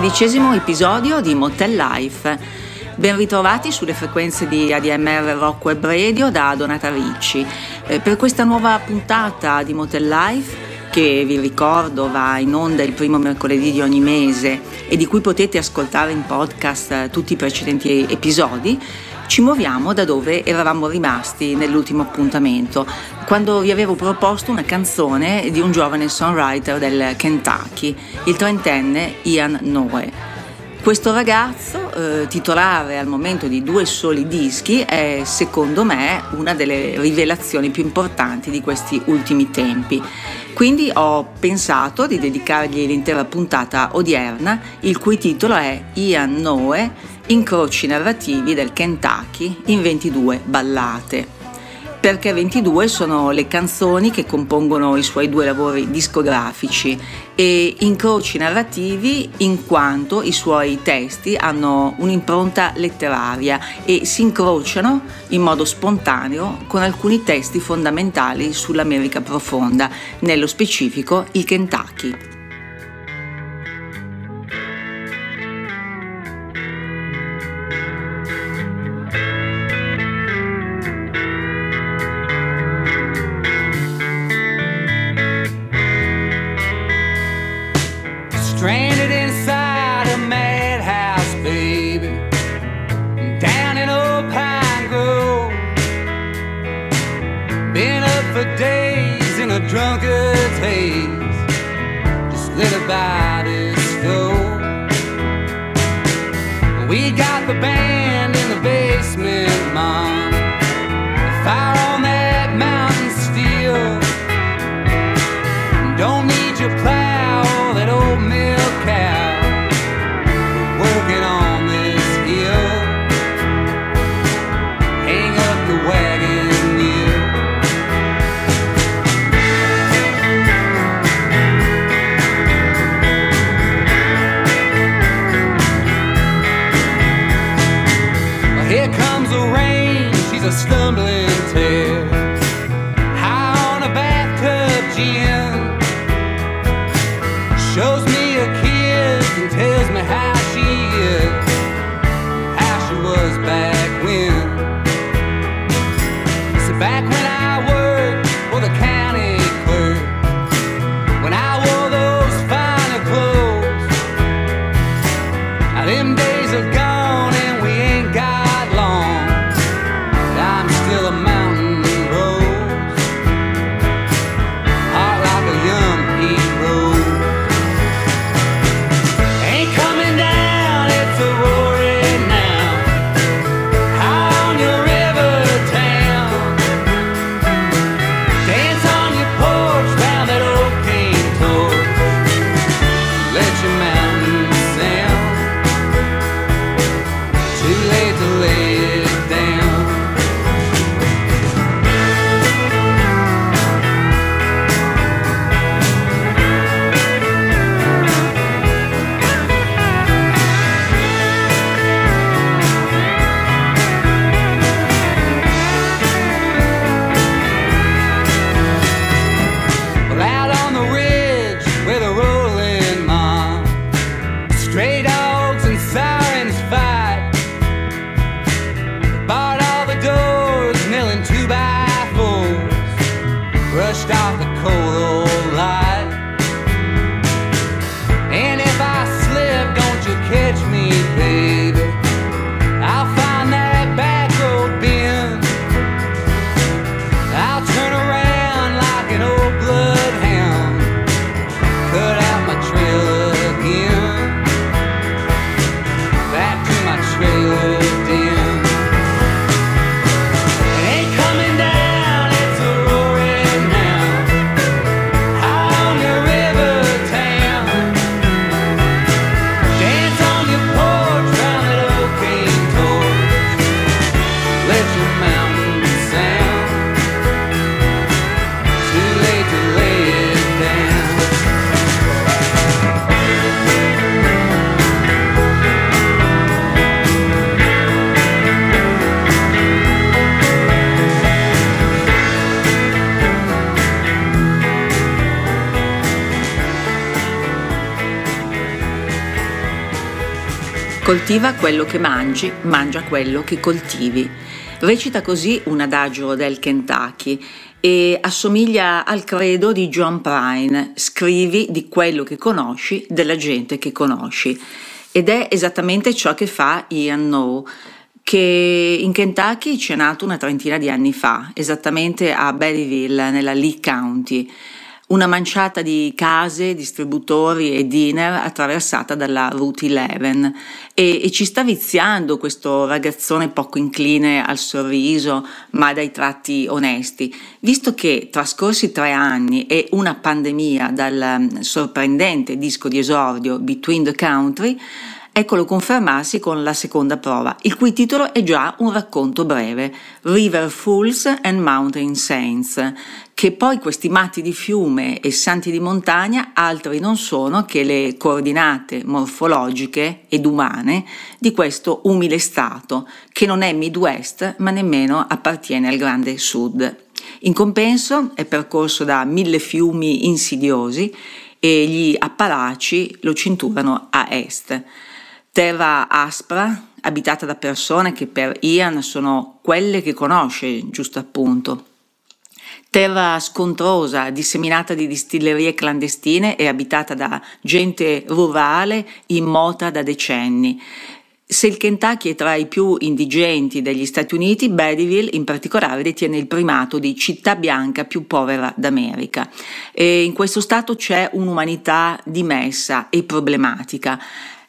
Sedicesimo episodio di Motel Life. Ben ritrovati sulle frequenze di ADMR Rock Web Radio da Donata Ricci. Eh, per questa nuova puntata di Motel Life, che vi ricordo va in onda il primo mercoledì di ogni mese e di cui potete ascoltare in podcast eh, tutti i precedenti episodi, ci muoviamo da dove eravamo rimasti nell'ultimo appuntamento, quando vi avevo proposto una canzone di un giovane songwriter del Kentucky, il trentenne Ian Noe. Questo ragazzo, eh, titolare al momento di due soli dischi, è secondo me una delle rivelazioni più importanti di questi ultimi tempi. Quindi ho pensato di dedicargli l'intera puntata odierna, il cui titolo è Ian Noe, incroci narrativi del Kentucky in 22 ballate perché 22 sono le canzoni che compongono i suoi due lavori discografici e incroci narrativi in quanto i suoi testi hanno un'impronta letteraria e si incrociano in modo spontaneo con alcuni testi fondamentali sull'America profonda, nello specifico il Kentucky. Coltiva quello che mangi, mangia quello che coltivi. Recita così un adagio del Kentucky e assomiglia al credo di John Prine, scrivi di quello che conosci, della gente che conosci. Ed è esattamente ciò che fa Ian No, che in Kentucky ci è nato una trentina di anni fa, esattamente a Berryville, nella Lee County una manciata di case, distributori e diner attraversata dalla Route 11 e, e, ci sta viziando questo ragazzone poco incline al sorriso ma dai tratti onesti, visto che trascorsi tre anni e una pandemia dal mm, sorprendente disco di esordio Between the Country, Eccolo confermarsi con la seconda prova, il cui titolo è già un racconto breve, River Fools and Mountain Saints, che poi questi matti di fiume e santi di montagna altri non sono che le coordinate morfologiche ed umane di questo umile stato, che non è Midwest ma nemmeno appartiene al grande sud. In compenso è percorso da mille fiumi insidiosi e gli Appalachi lo cinturano a est terra aspra, abitata da persone che per Ian sono quelle che conosce, giusto appunto. Terra scontrosa, disseminata di distillerie clandestine e abitata da gente rurale immota da decenni. Se il Kentucky è tra i più indigenti degli Stati Uniti, Berryville in particolare detiene il primato di città bianca più povera d'America. E in questo stato c'è un'umanità dimessa e problematica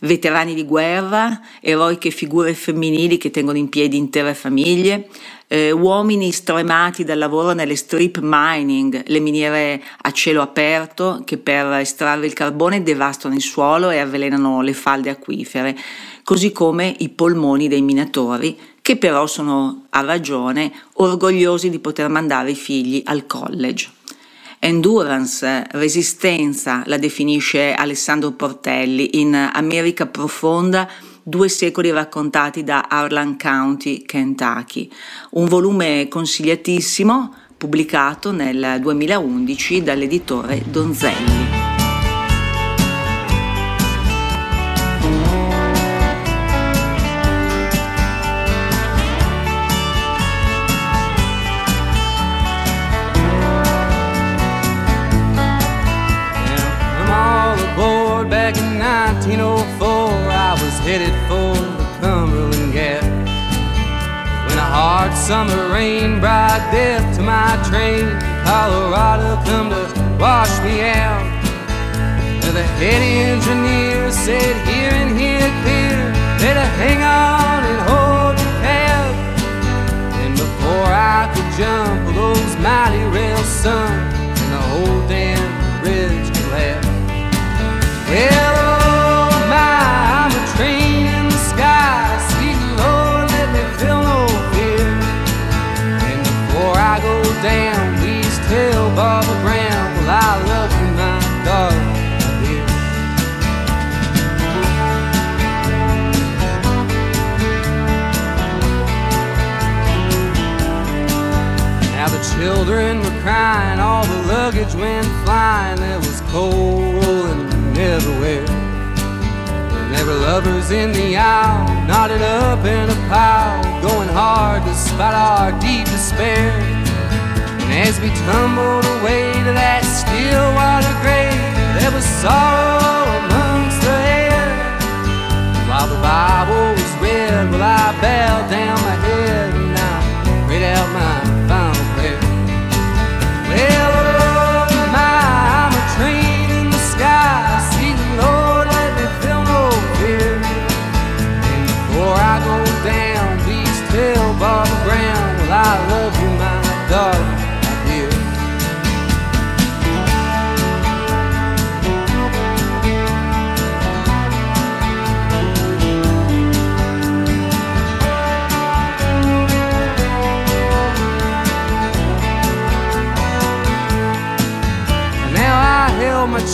veterani di guerra, eroiche figure femminili che tengono in piedi intere famiglie, eh, uomini stremati dal lavoro nelle strip mining, le miniere a cielo aperto che per estrarre il carbone devastano il suolo e avvelenano le falde acquifere, così come i polmoni dei minatori che però sono a ragione orgogliosi di poter mandare i figli al college. Endurance, resistenza, la definisce Alessandro Portelli in America Profonda, due secoli raccontati da Harlan County, Kentucky. Un volume consigliatissimo, pubblicato nel 2011 dall'editore Donzelli. Summer rain brought death to my train, Colorado come to wash me out. And the head engineer said, Here and here clear, better hang on and hold your cab. And before I could jump, those mighty rails sunk, and the whole damn bridge collapsed. Well, down, please tell Barbara Brown, well, I love you, my darling. Now the children were crying, all the luggage went flying, there was coal rolling everywhere. There were lovers in the aisle, knotted up in a pile, going hard despite our deep despair. And as we tumbled away to that still water grave, there was sorrow amongst the air. While the Bible was read, well, I bowed down my head and I prayed out my final prayer. Well, oh my, I'm a train in the sky. See the Lord, let me feel no fear. And before I go down, please tell Barbara Brown, well, I love you, my darling.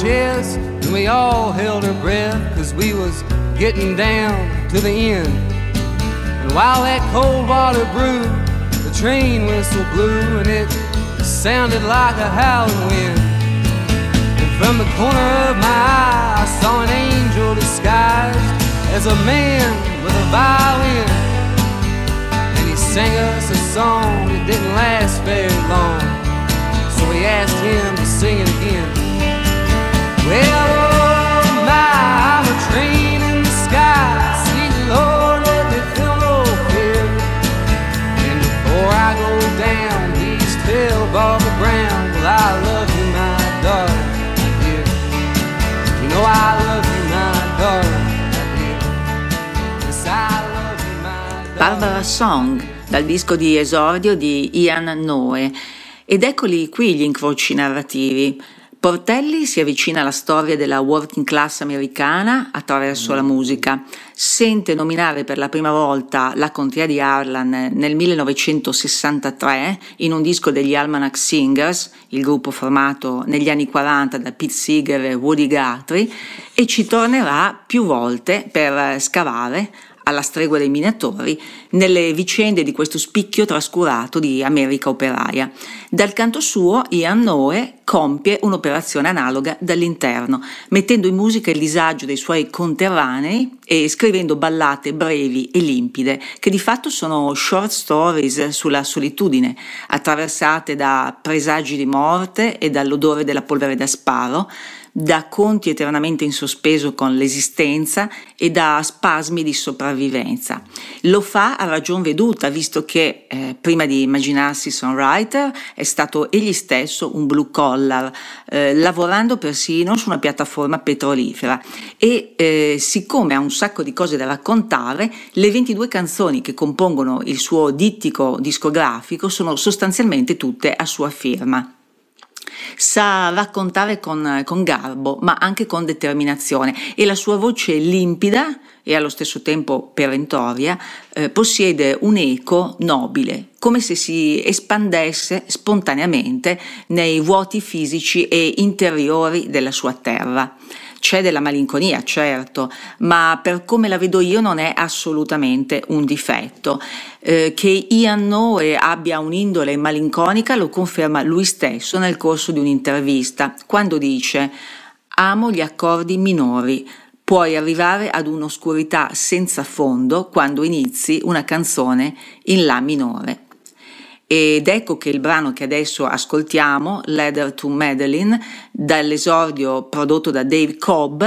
And we all held our breath cause we was getting down to the end. And while that cold water brewed, the train whistle blew and it sounded like a howling wind. And from the corner of my eye, I saw an angel disguised as a man with a violin. And he sang us a song that didn't last very long. So we asked him to sing it again. Barbara Song dal disco di esordio di Ian Noe. Ed eccoli qui gli incroci narrativi. Portelli si avvicina alla storia della working class americana attraverso la musica. Sente nominare per la prima volta la contea di Harlan nel 1963 in un disco degli Almanac Singers, il gruppo formato negli anni 40 da Pete Seeger e Woody Guthrie, e ci tornerà più volte per scavare alla stregua dei minatori, nelle vicende di questo spicchio trascurato di America operaia. Dal canto suo, Ian Noe compie un'operazione analoga dall'interno, mettendo in musica il disagio dei suoi conterranei e scrivendo ballate brevi e limpide, che di fatto sono short stories sulla solitudine, attraversate da presagi di morte e dall'odore della polvere da sparo, da conti eternamente in sospeso con l'esistenza e da spasmi di sopravvivenza. Lo fa a ragion veduta, visto che eh, prima di immaginarsi songwriter è stato egli stesso un blue collar, eh, lavorando persino su una piattaforma petrolifera. E eh, siccome ha un sacco di cose da raccontare, le 22 canzoni che compongono il suo dittico discografico sono sostanzialmente tutte a sua firma. Sa raccontare con, con, garbo, ma anche con determinazione. E la sua voce limpida e allo stesso tempo perentoria eh, possiede un eco nobile, come se si espandesse spontaneamente nei vuoti fisici e interiori della sua terra. C'è della malinconia, certo, ma per come la vedo io non è assolutamente un difetto. Eh, che Ian Noe abbia un'indole malinconica lo conferma lui stesso nel corso di un'intervista, quando dice Amo gli accordi minori, puoi arrivare ad un'oscurità senza fondo quando inizi una canzone in La minore. Ed ecco che il brano che adesso ascoltiamo, Letter to Madeline, dall'esordio prodotto da Dave Cobb,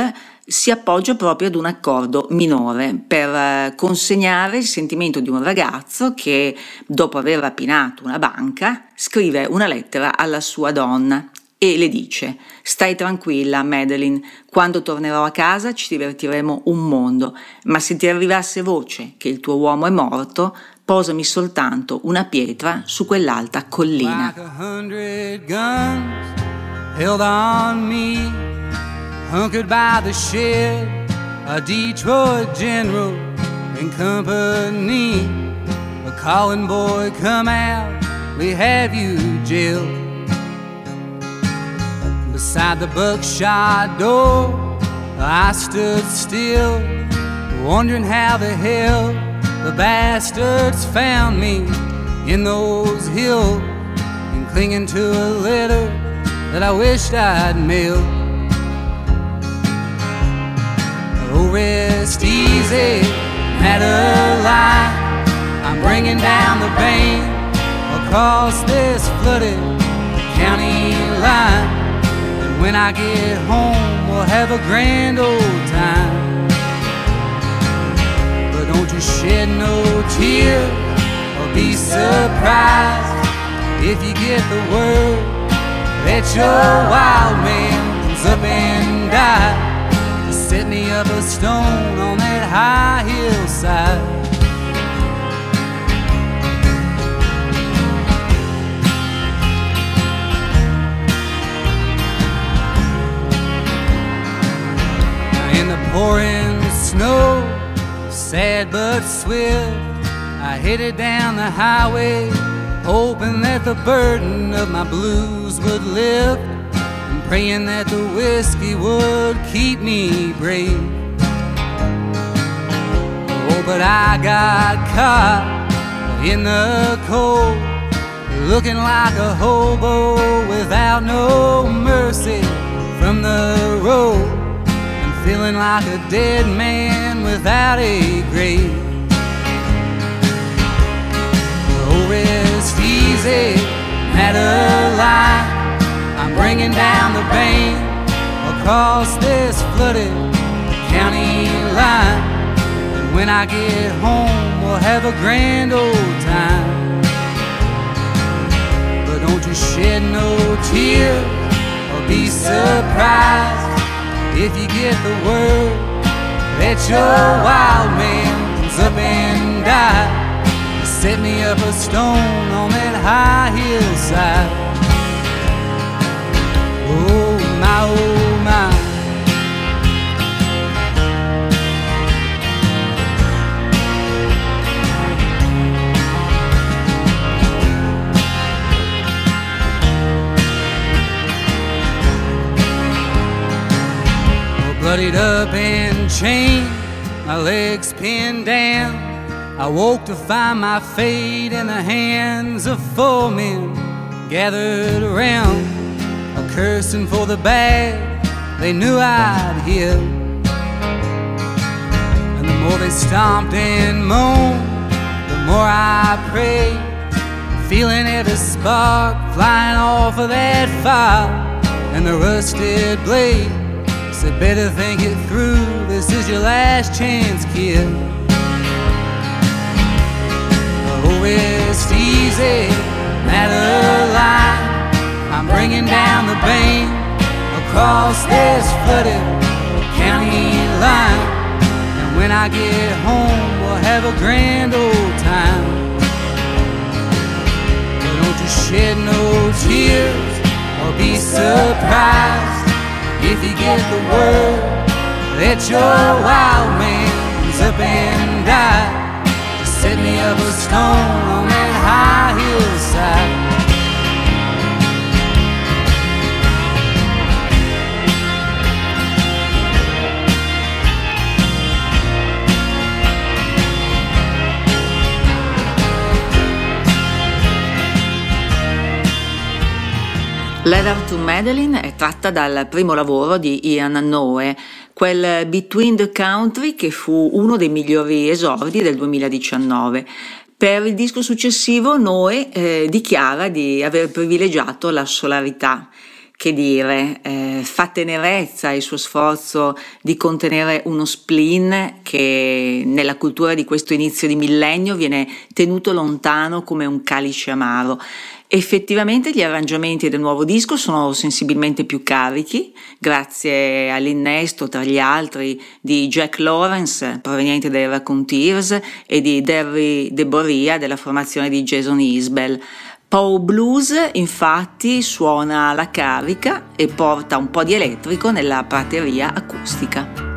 si appoggia proprio ad un accordo minore per eh, consegnare il sentimento di un ragazzo che, dopo aver rapinato una banca, scrive una lettera alla sua donna e le dice Stai tranquilla, Madeline, quando tornerò a casa ci divertiremo un mondo, ma se ti arrivasse voce che il tuo uomo è morto, posami soltanto una pietra su quell'alta collina. Like Beside the buckshot door, I stood still, wondering how the hell the bastards found me in those hills and clinging to a letter that I wished I'd mailed. Oh, rest easy, Madeline. I'm bringing down the bank across this flooded county line. When I get home, we'll have a grand old time. But don't you shed no tear or be surprised if you get the word that your wild man comes up and died. Set me up a stone on that high hillside. In the pouring snow, sad but swift, I headed down the highway, hoping that the burden of my blues would lift, and praying that the whiskey would keep me brave. Oh, but I got caught in the cold, looking like a hobo without no mercy from the road. Feeling like a dead man without a grave. Oh, rest easy, Madeline. I'm bringing down the bank across this flooded county line. And when I get home, we'll have a grand old time. But don't you shed no tears or be surprised if you get the word that your wild man comes up and died. Set me up a stone on that high hillside. Oh my, oh my. Bloodied up and chained, my legs pinned down. I woke to find my fate in the hands of four men gathered around, a cursing for the bad they knew I'd hear. And the more they stomped and moaned, the more I prayed, feeling every spark flying off of that fire and the rusted blade said, better think it through. This is your last chance, kid. Oh, it's easy, Madeline. I'm bringing down the bank across this flooded county line. And when I get home, we'll have a grand old time. But don't you shed no tears or be surprised if you get the word that your wild man's up and died. Set me up a stone on that high hillside. Letter to Madeline è tratta dal primo lavoro di Ian Noe, quel Between the Country che fu uno dei migliori esordi del 2019. Per il disco successivo Noe eh, dichiara di aver privilegiato la solarità. Che dire, eh, fa tenerezza il suo sforzo di contenere uno spleen che nella cultura di questo inizio di millennio viene tenuto lontano come un calice amaro. Effettivamente gli arrangiamenti del nuovo disco sono sensibilmente più carichi, grazie all'innesto tra gli altri di Jack Lawrence, proveniente dai Raconteurs, e di Derry De Boria della formazione di Jason Isbell. Paul Blues infatti suona la carica e porta un po' di elettrico nella prateria acustica.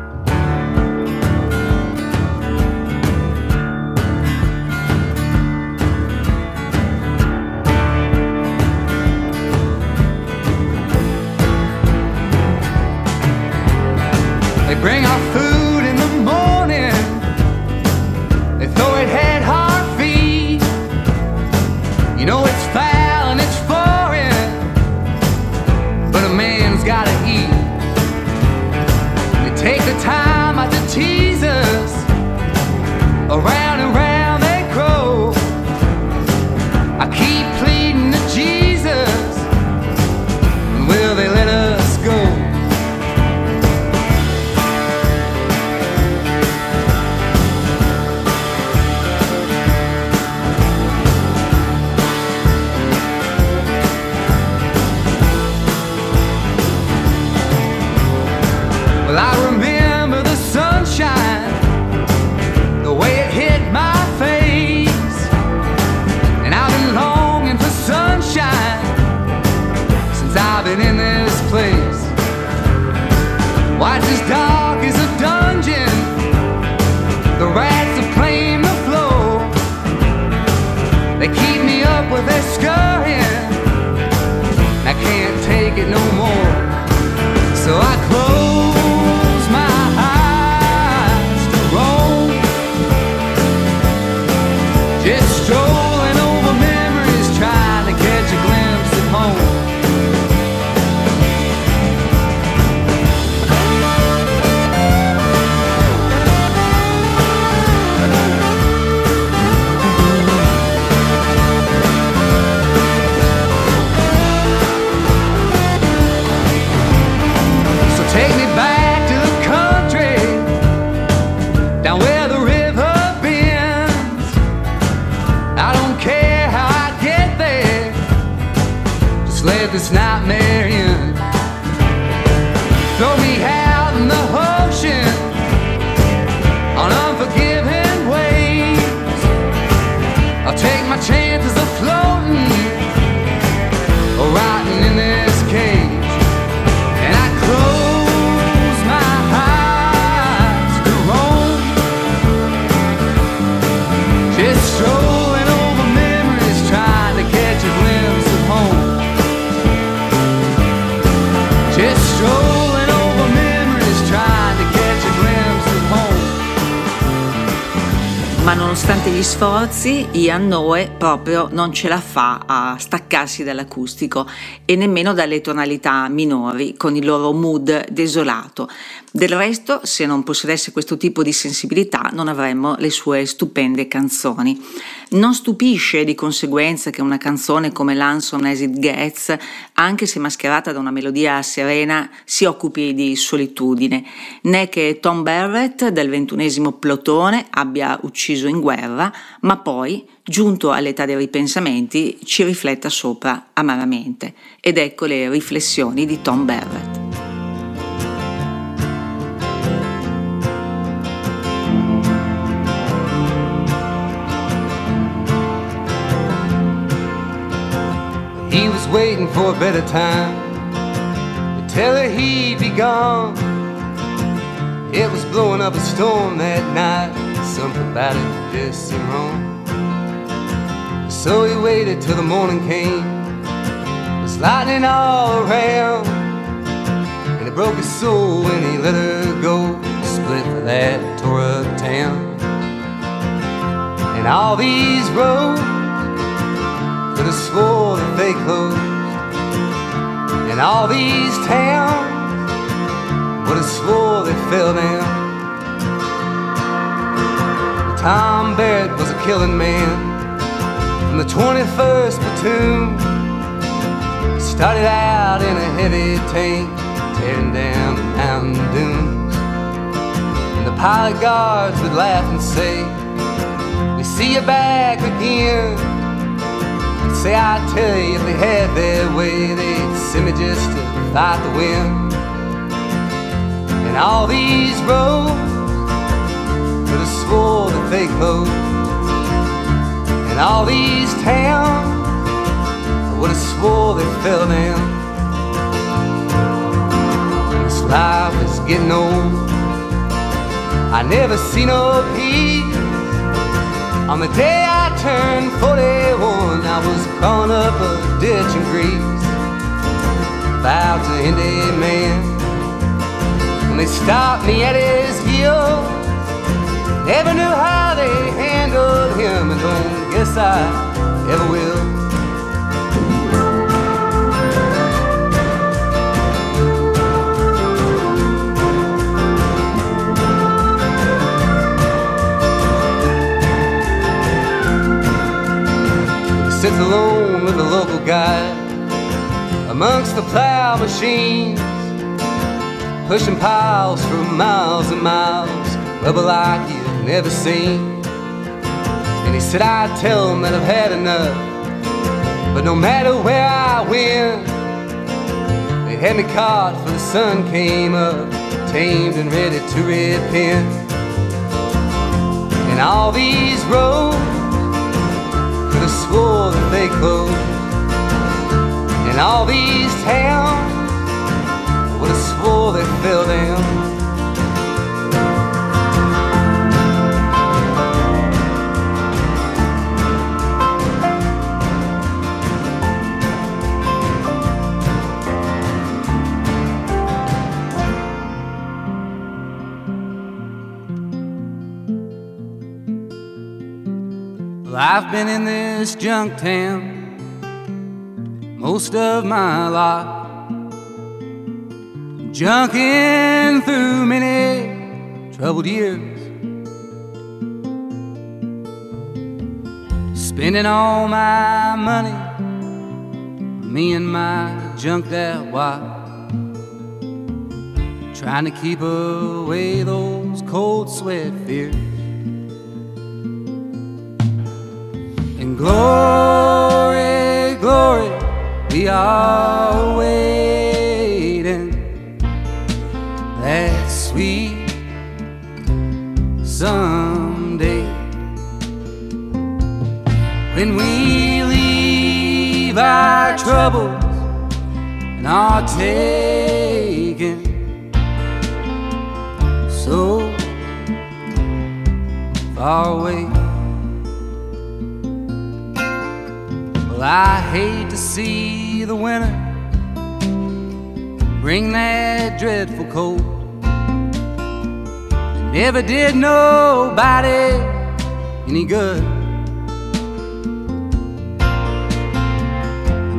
Sforzi, Ian Noe proprio non ce la fa a staccarsi dall'acustico e nemmeno dalle tonalità minori con il loro mood desolato. Del resto, se non possedesse questo tipo di sensibilità, non avremmo le sue stupende canzoni. Non stupisce di conseguenza che una canzone come Lanson As It Gets, anche se mascherata da una melodia serena, si occupi di solitudine, né che Tom Barrett del ventunesimo plotone abbia ucciso in guerra, ma poi, giunto all'età dei ripensamenti, ci rifletta sopra amaramente. Ed ecco le riflessioni di Tom Barrett. A better time to tell her he'd be gone. It was blowing up a storm that night. Something about it just seemed wrong. So he waited till the morning came. It was lightning all around. And it broke his soul when he let her go. Split for that tore up town. And all these roads could have swore that they closed. And all these towns would have swore they fell down. Tom Barrett was a killing man from the 21st platoon. Started out in a heavy tank, tearing down the mountain dunes. And the pilot guards would laugh and say, We see you back again. Say I tell you, if they had their way, they'd send me just to fight the wind. And all these roads could have swore that they closed. And all these towns I would have swore they fell down. This life is getting old. I never see no peace. On the day I turned 41, I was crawling up a ditch in Greece. Vowed to Indian man. When they stopped me at his heels, never knew how they handled him, and don't guess I ever will. Alone with the local guide amongst the plow machines, pushing piles for miles and miles, rubber like you've never seen. And he said, I'd tell him that I've had enough, but no matter where I went, they had me caught for the sun came up, tamed and ready to repent. And all these roads swore that they closed. And all these towns would have swore they fell down. I've been in this junk town most of my life, junking through many troubled years, spending all my money, me and my junked out wife, trying to keep away those cold sweat fears. Glory, glory, we are waiting. That sweet someday when we leave our troubles and are taken so far away. I hate to see the winter bring that dreadful cold. Never did nobody any good.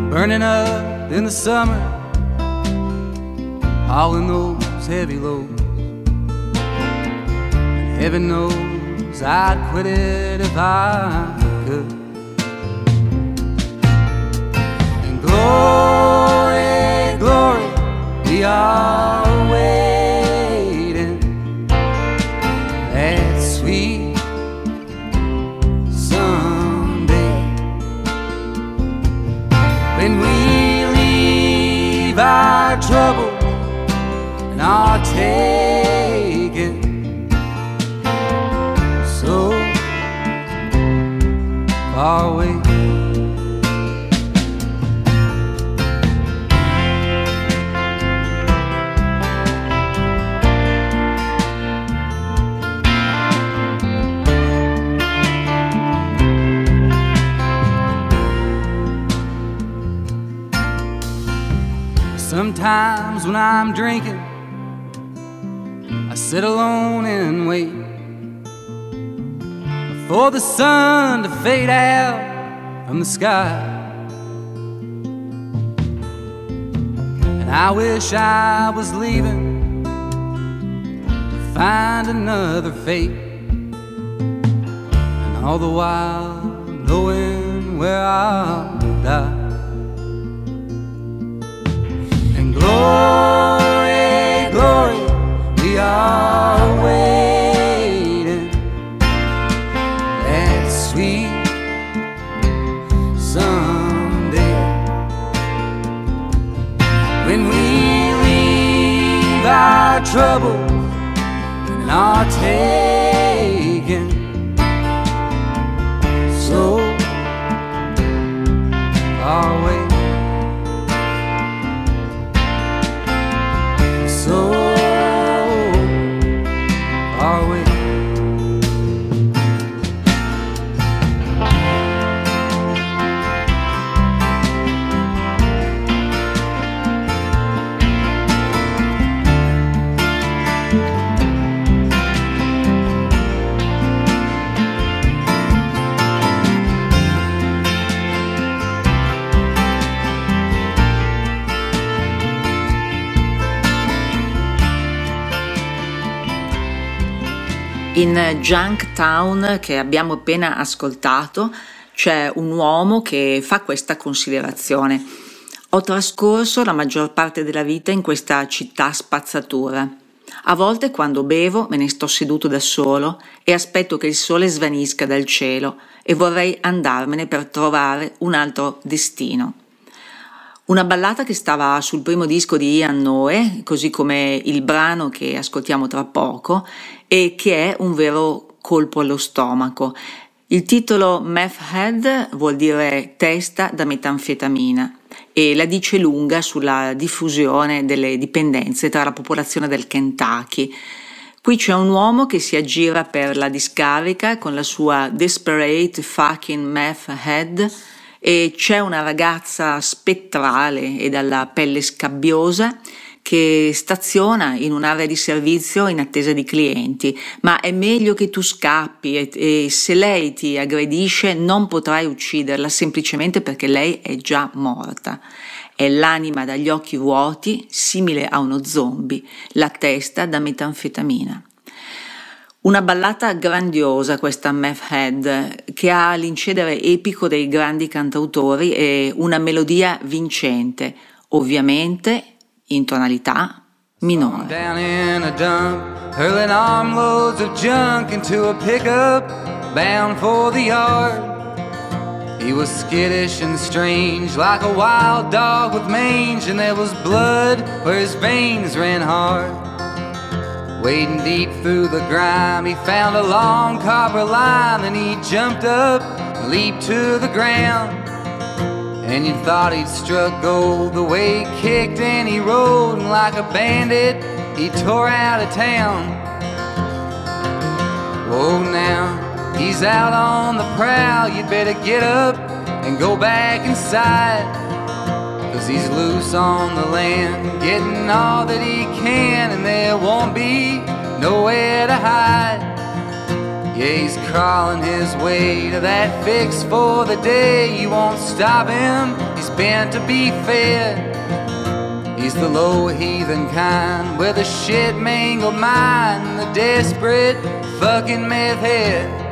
Burning up in the summer, hauling those heavy loads. And heaven knows I'd quit it if I could. Glory, glory, we are waiting. That sweet someday when we leave our trouble and are taken Sometimes when I'm drinking, I sit alone and wait for the sun to fade out from the sky. And I wish I was leaving to find another fate. And all the while knowing where I'll die. Glory, glory, we are waiting. That sweet someday when we leave our troubles and are taken In Junk Town che abbiamo appena ascoltato c'è un uomo che fa questa considerazione. Ho trascorso la maggior parte della vita in questa città spazzatura. A volte quando bevo me ne sto seduto da solo e aspetto che il sole svanisca dal cielo e vorrei andarmene per trovare un altro destino. Una ballata che stava sul primo disco di Ian Noe, così come il brano che ascoltiamo tra poco, e che è un vero colpo allo stomaco. Il titolo Meth Head vuol dire testa da metanfetamina e la dice lunga sulla diffusione delle dipendenze tra la popolazione del Kentucky. Qui c'è un uomo che si aggira per la discarica con la sua Desperate Fucking Meth Head e c'è una ragazza spettrale e dalla pelle scabbiosa che staziona in un'area di servizio in attesa di clienti, ma è meglio che tu scappi e, e, se lei ti aggredisce non potrai ucciderla semplicemente perché lei è già morta. È l'anima dagli occhi vuoti, simile a uno zombie, la testa da metanfetamina. Una ballata grandiosa questa Meth Head, che ha l'incedere epico dei grandi cantautori e una melodia vincente, ovviamente in tonalità minore. Down in a dump, hurling armloads of junk into a pickup, bound for the yard. He was skittish and strange, like a wild dog with mange, and there was blood where his veins ran hard. Wading deep through the grime, he found a long copper line, then he jumped up, and leaped to the ground. And you thought he'd struck gold the way he kicked and he rolled, and like a bandit, he tore out of town. Oh, now he's out on the prowl. You'd better get up and go back inside. Cause he's loose on the land, getting all that he can, and there won't be nowhere to hide. Yeah, he's crawling his way to that fix for the day. You won't stop him, he's bent to be fed. He's the low heathen kind with a shit mangled mind, the desperate fucking meth head.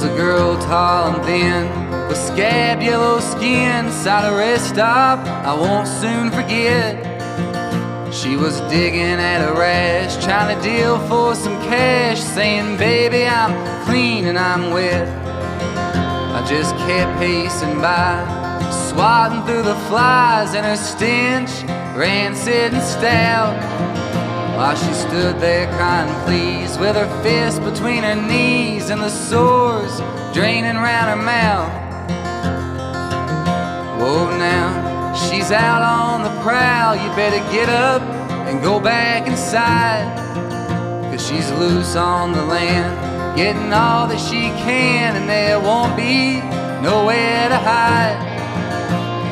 Was a girl tall and thin with scabbed yellow skin side a rest stop I won't soon forget. She was digging at a rash, trying to deal for some cash, saying, Baby, I'm clean and I'm wet. I just kept pacing by, swatting through the flies, and her stench rancid and stout. While she stood there crying please, with her fist between her knees and the sores draining round her mouth. Whoa, now she's out on the prowl. You better get up and go back inside. Cause she's loose on the land, getting all that she can, and there won't be nowhere to hide.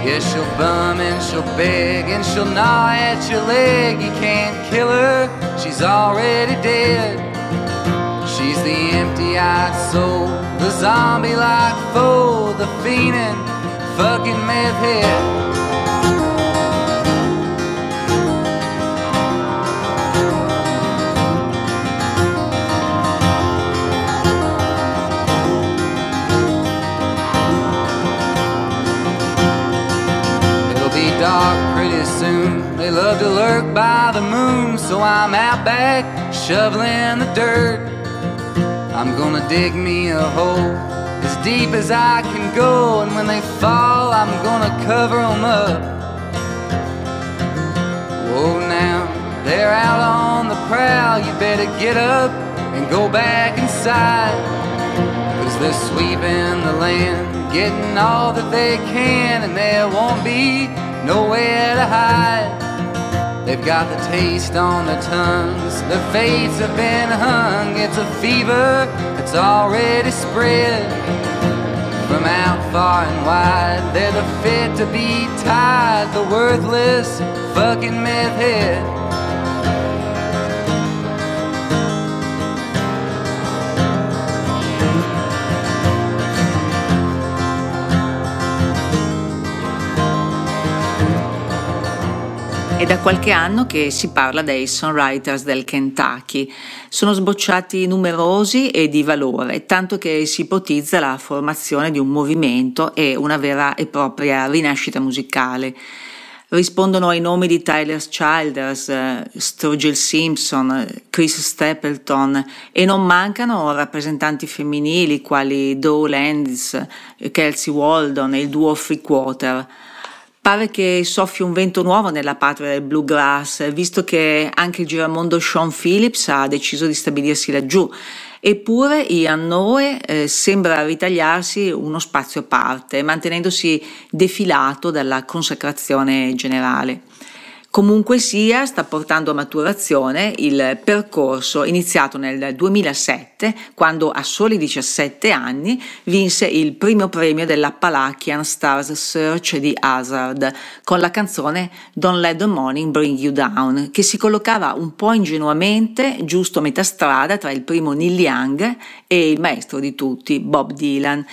Yeah, she'll bum and she'll beg and she'll gnaw at your leg. You can't kill her, she's already dead. She's the empty eyed soul, the zombie like foe, the fiending fucking meth head. Soon. They love to lurk by the moon, so I'm out back shoveling the dirt. I'm gonna dig me a hole as deep as I can go, and when they fall, I'm gonna cover 'em up. Whoa, now they're out on the prowl. You better get up and go back inside. Cause they're sweeping the land, getting all that they can, and there won't be nowhere to hide. They've got the taste on their tongues, their fates have been hung. It's a fever that's already spread from out far and wide. They're the fit to be tied, the worthless fucking meth head. È da qualche anno che si parla dei songwriters del Kentucky. Sono sbocciati numerosi e di valore, tanto che si ipotizza la formazione di un movimento e una vera e propria rinascita musicale. Rispondono ai nomi di Tyler Childers, eh, Sturgill Simpson, Chris Stapleton e non mancano rappresentanti femminili quali Doe Landis, Kelsey Waldon e il duo Freakwater. Pare che soffia un vento nuovo nella patria del bluegrass, visto che anche il giramondo Sean Phillips ha deciso di stabilirsi laggiù. Eppure Ian Noe eh, sembra ritagliarsi uno spazio a parte, mantenendosi defilato dalla consacrazione generale. Comunque sia, sta portando a maturazione il percorso iniziato nel 2007, quando a soli 17 anni vinse il primo premio dell'Appalachian Stars Search di Hazard con la canzone Don't Let the Morning Bring You Down, che si collocava un po' ingenuamente giusto a metà strada tra il primo Neil Young e il maestro di tutti, Bob Dylan.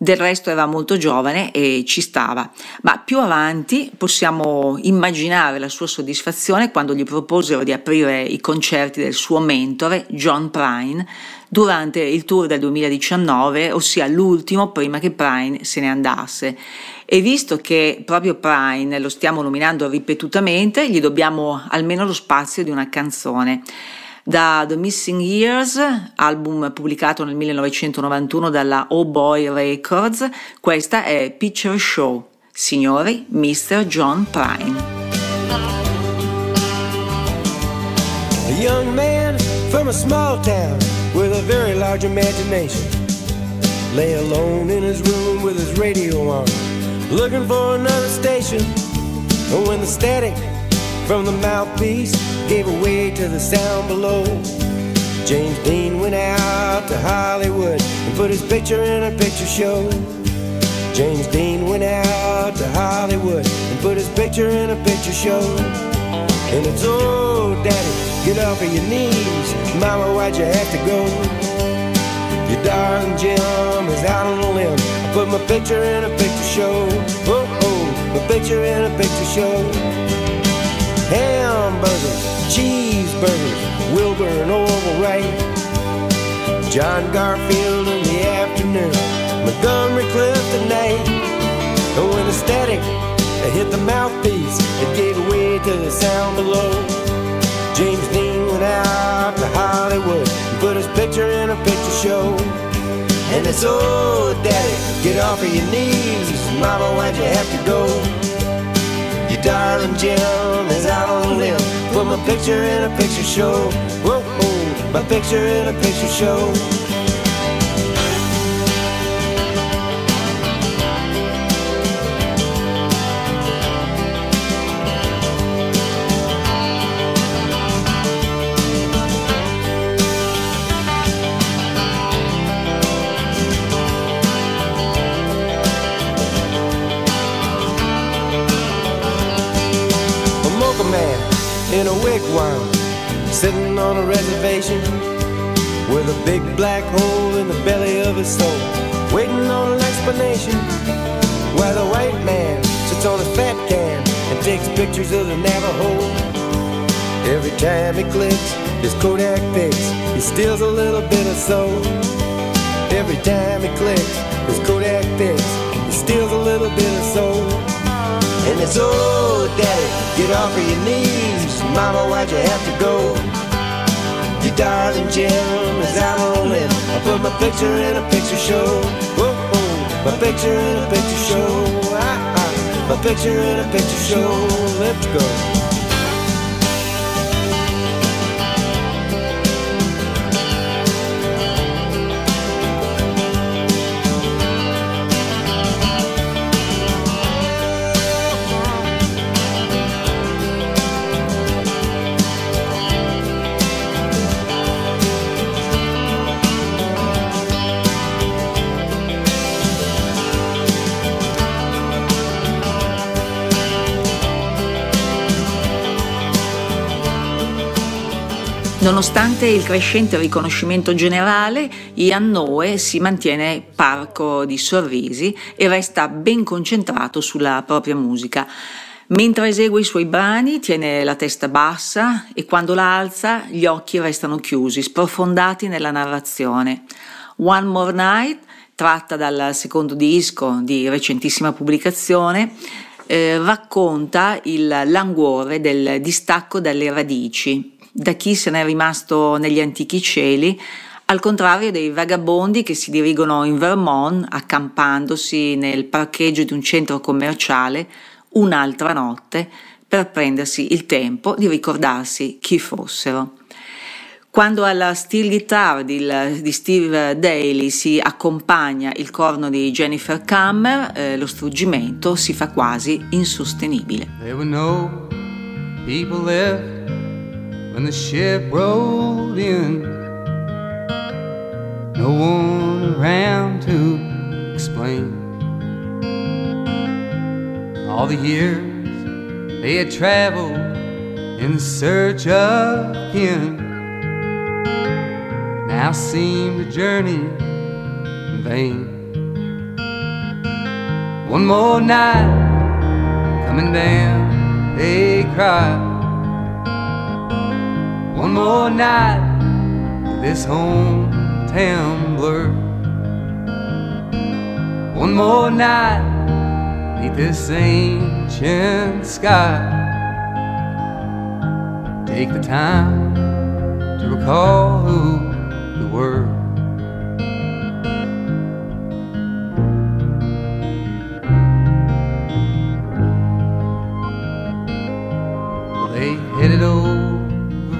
Del resto era molto giovane e ci stava, ma più avanti possiamo immaginare la sua soddisfazione quando gli proposero di aprire i concerti del suo mentore, John Prine, durante il tour del 2019, ossia l'ultimo prima che Prine se ne andasse. E visto che proprio Prine lo stiamo nominando ripetutamente, gli dobbiamo almeno lo spazio di una canzone da The Missing Years, album pubblicato nel 1991 dalla Oh Boy Records. Questa è Picture Show. Signori, Mr. John Prime. A young man from a small town with a very large imagination lay alone in his room with his radio on, looking for another station. When the static from the mouthpiece gave way to the sound below. James Dean went out to Hollywood and put his picture in a picture show. James Dean went out to Hollywood and put his picture in a picture show. And it's oh, daddy, get off of your knees. Mama, why'd you have to go? Your darling Jim is out on a limb. I put my picture in a picture show. Oh, oh, my picture in a picture show hamburgers, cheeseburgers, Wilbur and Orville Wright, John Garfield in the afternoon, Montgomery Clift at night. When the static hit the mouthpiece, it gave way to the sound below. James Dean went out to Hollywood and put his picture in a picture show. And it's, oh, daddy, get off of your knees. Mama, why'd you have to go? Your darling Jim is out on a limb. Put my picture in a picture show. Whoa, whoa, my picture in a picture show. Sitting on a reservation with a big black hole in the belly of his soul, waiting on an explanation. While the white man sits on a fat can and takes pictures of the Navajo. Every time he clicks his Kodak picks, he steals a little bit of soul. Every time he clicks his Kodak picks, he steals a little bit of soul. And it's, oh, daddy, get off of your knees. Mama, why'd you have to go? Your darling Jim is out on limb. I put my picture in a picture show. Whoa, whoa, my picture in a picture show. Ah, ah, my picture in a picture show. Let's go. Nonostante il crescente riconoscimento generale, Ian Noe si mantiene parco di sorrisi e resta ben concentrato sulla propria musica. Mentre esegue i suoi brani tiene la testa bassa e quando la alza gli occhi restano chiusi, sprofondati nella narrazione. One More Night, tratta dal secondo disco di recentissima pubblicazione, eh, racconta il languore del distacco dalle radici, da chi se n'è rimasto negli antichi cieli, al contrario dei vagabondi che si dirigono in Vermont accampandosi nel parcheggio di un centro commerciale un'altra notte per prendersi il tempo di ricordarsi chi fossero. Quando alla steel guitar di, Steve Daly si accompagna il corno di Jennifer Kammer, eh, lo struggimento si fa quasi insostenibile. When the ship rolled in. No one around to explain all the years they had traveled in search of kin. Now seemed a journey in vain. One more night coming down a cry. One more night this hometown blur. One more night neath this ancient sky. Take the time to recall who we were.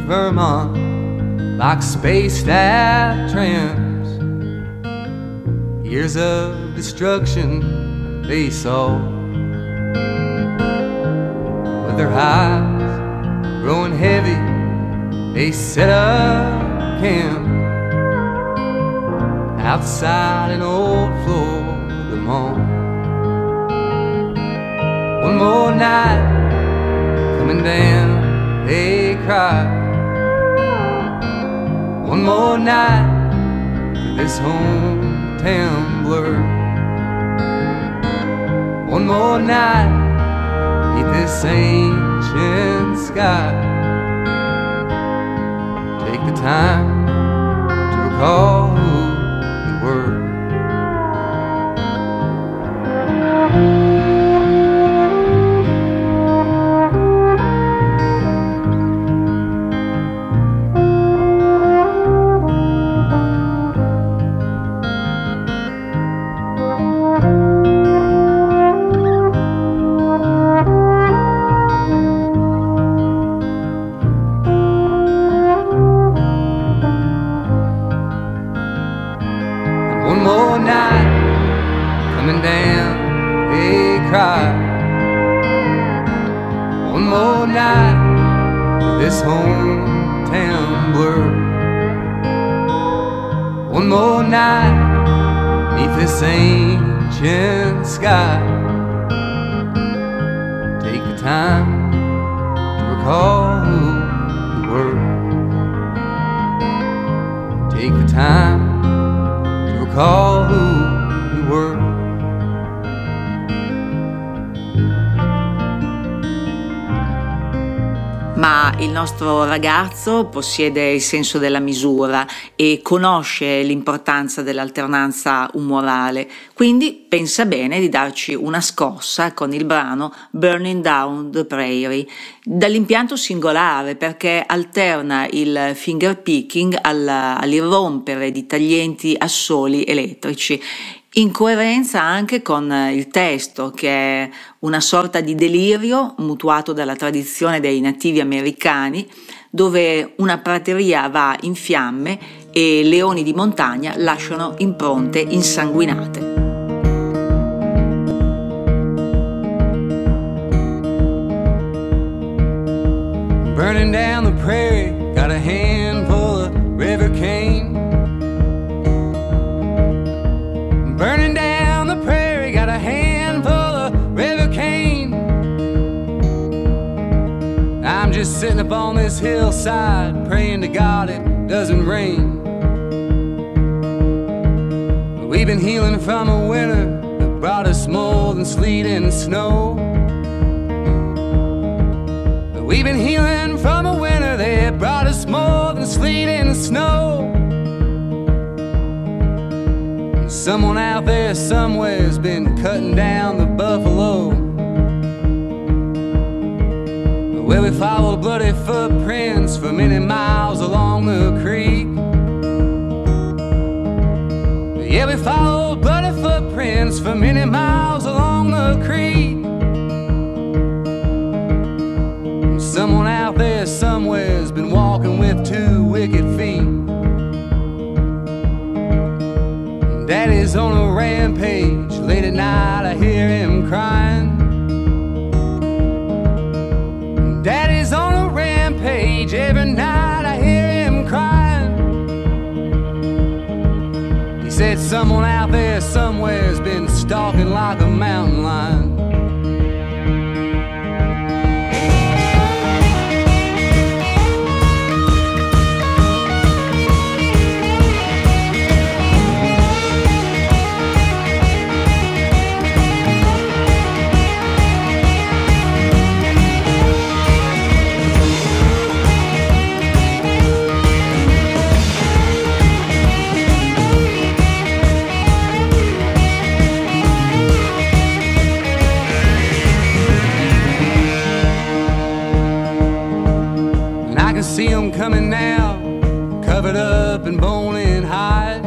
Vermont like spaced out trams. Years of destruction they saw. With their eyes growing heavy, they set up camp outside an old Florida mall. One more night coming down, they cry. One more night to this hometown blur. One more night beneath this ancient sky. Take the time to recall hometown blur. One more night neath this ancient sky. Take the time to recall who we were. Take the time to recall Ma il nostro ragazzo possiede il senso della misura e conosce l'importanza dell'alternanza umorale, quindi pensa bene di darci una scossa con il brano Burning Down the Prairie, dall'impianto singolare perché alterna il finger picking all'irrompere di taglienti assoli elettrici in coerenza anche con il testo, che è una sorta di delirio mutuato dalla tradizione dei nativi americani, dove una prateria va in fiamme e leoni di montagna lasciano impronte insanguinate. Burning down the prairie, got a handful of river cane. Burning down the prairie, got a handful of river cane. I'm just sitting up on this hillside, praying to God it doesn't rain. We've been healing from a winter that brought us more than sleet and snow. We've been healing from a winter that brought us more than sleet and snow. Someone out there somewhere's been cutting down the buffalo. Well, we followed bloody footprints for many miles along the creek. Yeah, we followed bloody footprints for many miles along the creek. Someone out there somewhere's been walking with two wicked feet. Daddy's on a rampage. Late at night, I hear him crying. Daddy's on a rampage. Every night, I hear him crying. He said, Someone out there somewhere's been stalking like a mountain lion. Covered up in bone and hide.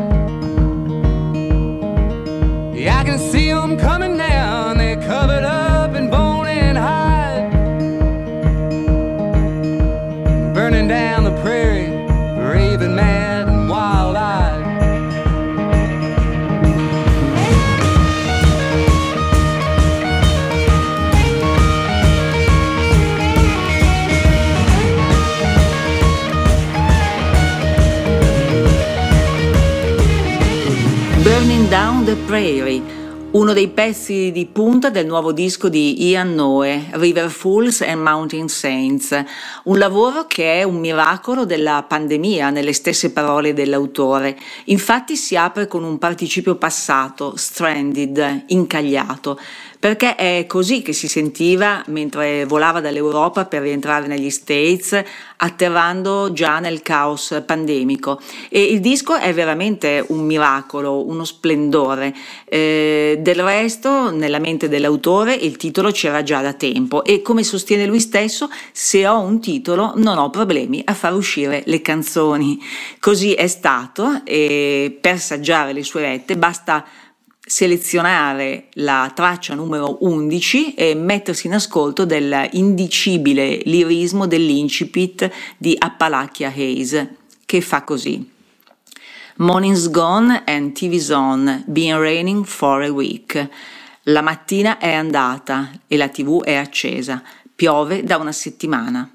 Prairie, uno dei pezzi di punta del nuovo disco di Ian Noe, River Fools and Mountain Saints, un lavoro che è un miracolo della pandemia nelle stesse parole dell'autore. Infatti si apre con un participio passato, stranded, incagliato, perché è così che si sentiva mentre volava dall'Europa per rientrare negli States, atterrando già nel caos pandemico. E il disco è veramente un miracolo, uno splendore. Eh, del resto, nella mente dell'autore, il titolo c'era già da tempo e come sostiene lui stesso, se ho un titolo non ho problemi a far uscire le canzoni. Così è stato e per saggiare le sue rette basta selezionare la traccia numero 11 e mettersi in ascolto dell'indicibile lirismo dell'incipit di Appalachia Hayes, che fa così. Morning's gone and TV's on, been raining for a week. La mattina è andata e la TV è accesa, piove da una settimana.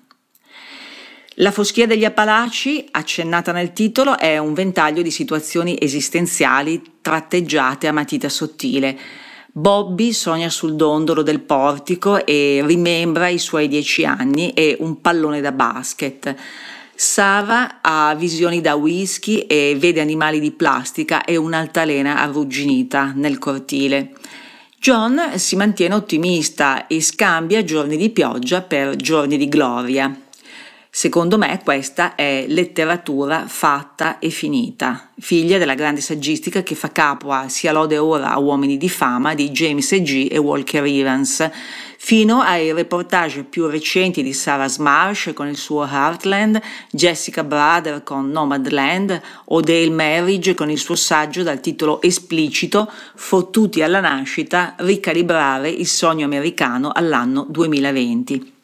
La foschia degli Appalachi, accennata nel titolo, è un ventaglio di situazioni esistenziali tratteggiate a matita sottile. Bobby sogna sul dondolo del portico e rimembra i suoi dieci anni e un pallone da basket. Sara ha visioni da whisky e vede animali di plastica e un'altalena arrugginita nel cortile. John si mantiene ottimista e scambia giorni di pioggia per giorni di gloria. Secondo me questa è letteratura fatta e finita, figlia della grande saggistica che fa capo a Sia lode ora a uomini di fama di James E. G. e Walker Evans, fino ai reportage più recenti di Sarah Smarsh con il suo Heartland, Jessica Brother con Nomadland o Dale Marriage con il suo saggio dal titolo esplicito Fottuti alla nascita, ricalibrare il sogno americano all'anno 2020.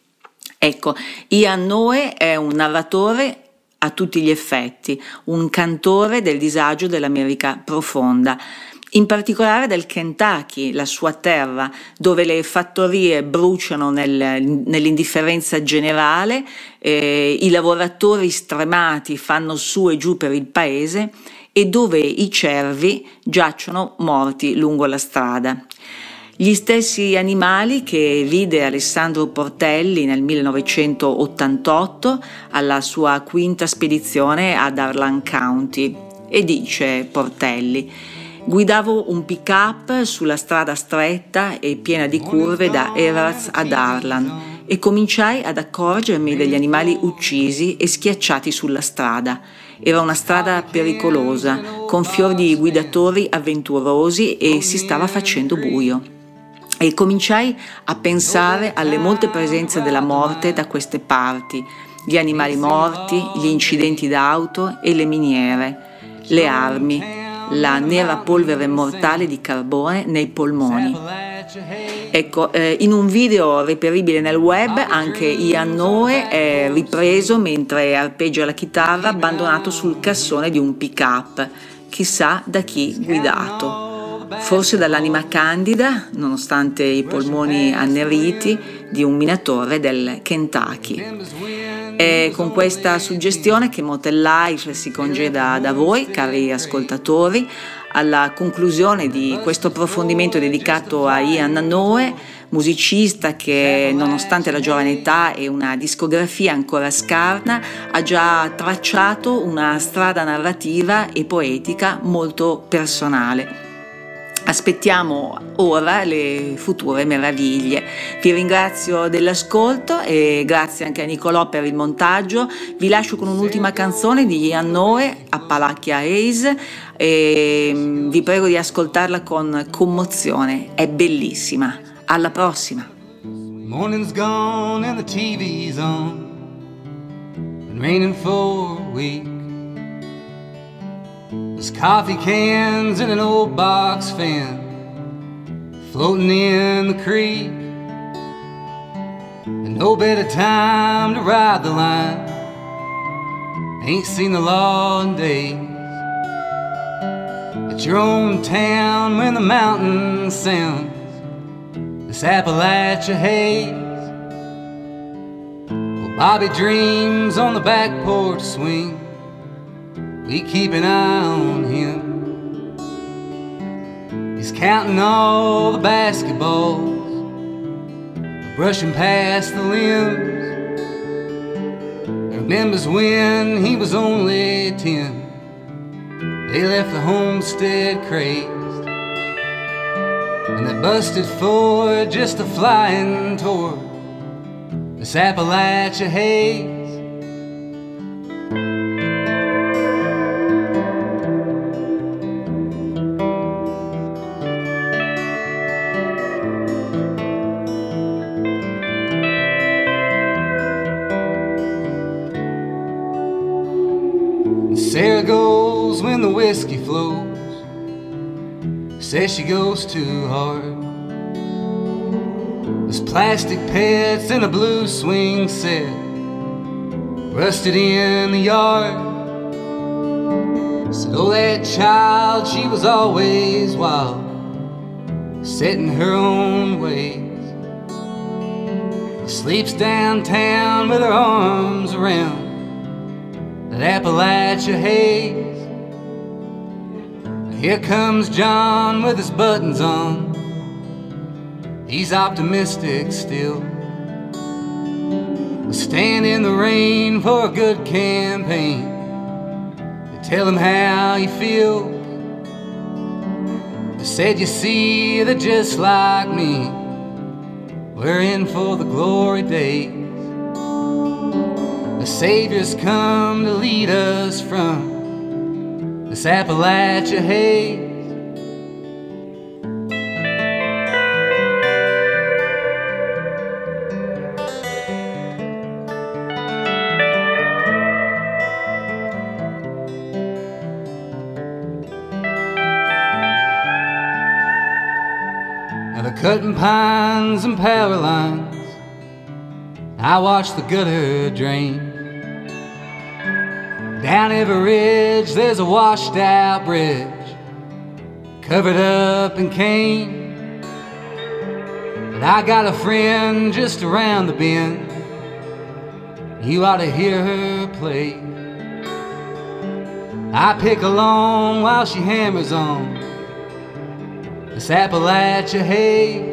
Ecco, Ian Noe è un narratore a tutti gli effetti, un cantore del disagio dell'America profonda, in particolare del Kentucky, la sua terra, dove le fattorie bruciano nel, nell'indifferenza generale, eh, i lavoratori stremati fanno su e giù per il paese e dove i cervi giacciono morti lungo la strada. Gli stessi animali che vide Alessandro Portelli nel 1988 alla sua quinta spedizione ad Arlan County. E dice Portelli, guidavo un pick-up sulla strada stretta e piena di curve da Everts ad Arlan e cominciai ad accorgermi degli animali uccisi e schiacciati sulla strada. Era una strada pericolosa, con fior di guidatori avventurosi e si stava facendo buio e cominciai a pensare alle molte presenze della morte da queste parti, gli animali morti, gli incidenti d'auto e le miniere, le armi, la nera polvere mortale di carbone nei polmoni. Ecco, eh, in un video reperibile nel web anche Ian Noe è ripreso mentre arpeggia la chitarra abbandonato sul cassone di un pick-up, chissà da chi guidato forse dall'anima candida, nonostante i polmoni anneriti, di un minatore del Kentucky. È con questa suggestione che Motel Life si congeda da voi, cari ascoltatori, alla conclusione di questo approfondimento dedicato a Ian Noe, musicista che nonostante la giovane età e una discografia ancora scarna ha già tracciato una strada narrativa e poetica molto personale. Aspettiamo ora le future meraviglie. Vi ringrazio dell'ascolto e grazie anche a Nicolò per il montaggio. Vi lascio con un'ultima canzone di Ian Noe, Appalachia Ace, e mm, vi prego di ascoltarla con commozione. È bellissima. Alla prossima. Morning's gone and the TV's on. Been raining for a week. There's coffee cans and an old box fan floating in the creek. And no better time to ride the line. Ain't seen the law in days. At your own town when the mountain sounds this Appalachia haze. Well, Bobby dreams on the back porch swing. We keep an eye on him. He's counting all the basketballs, brushing past the limbs. Remembers when he was only ten. They left the homestead crazed. And they busted for just a flying tour. this Appalachia haze. She goes too hard. There's plastic pets and a blue swing set rusted in the yard. Said, oh, that child, she was always wild, set in her own ways. Sleeps downtown with her arms around that Appalachia haze. Here comes John with his buttons on. He's optimistic still. We'll stand in the rain for a good campaign. Tell him how you feel. They said, You see, they're just like me. We're in for the glory days. The Savior's come to lead us from this Appalachia haze. Now they're cutting pines and power lines. I watch the gutter drain. Down every ridge, there's a washed out bridge covered up in cane. But I got a friend just around the bend. You ought to hear her play. I pick along while she hammers on this Appalachia haze.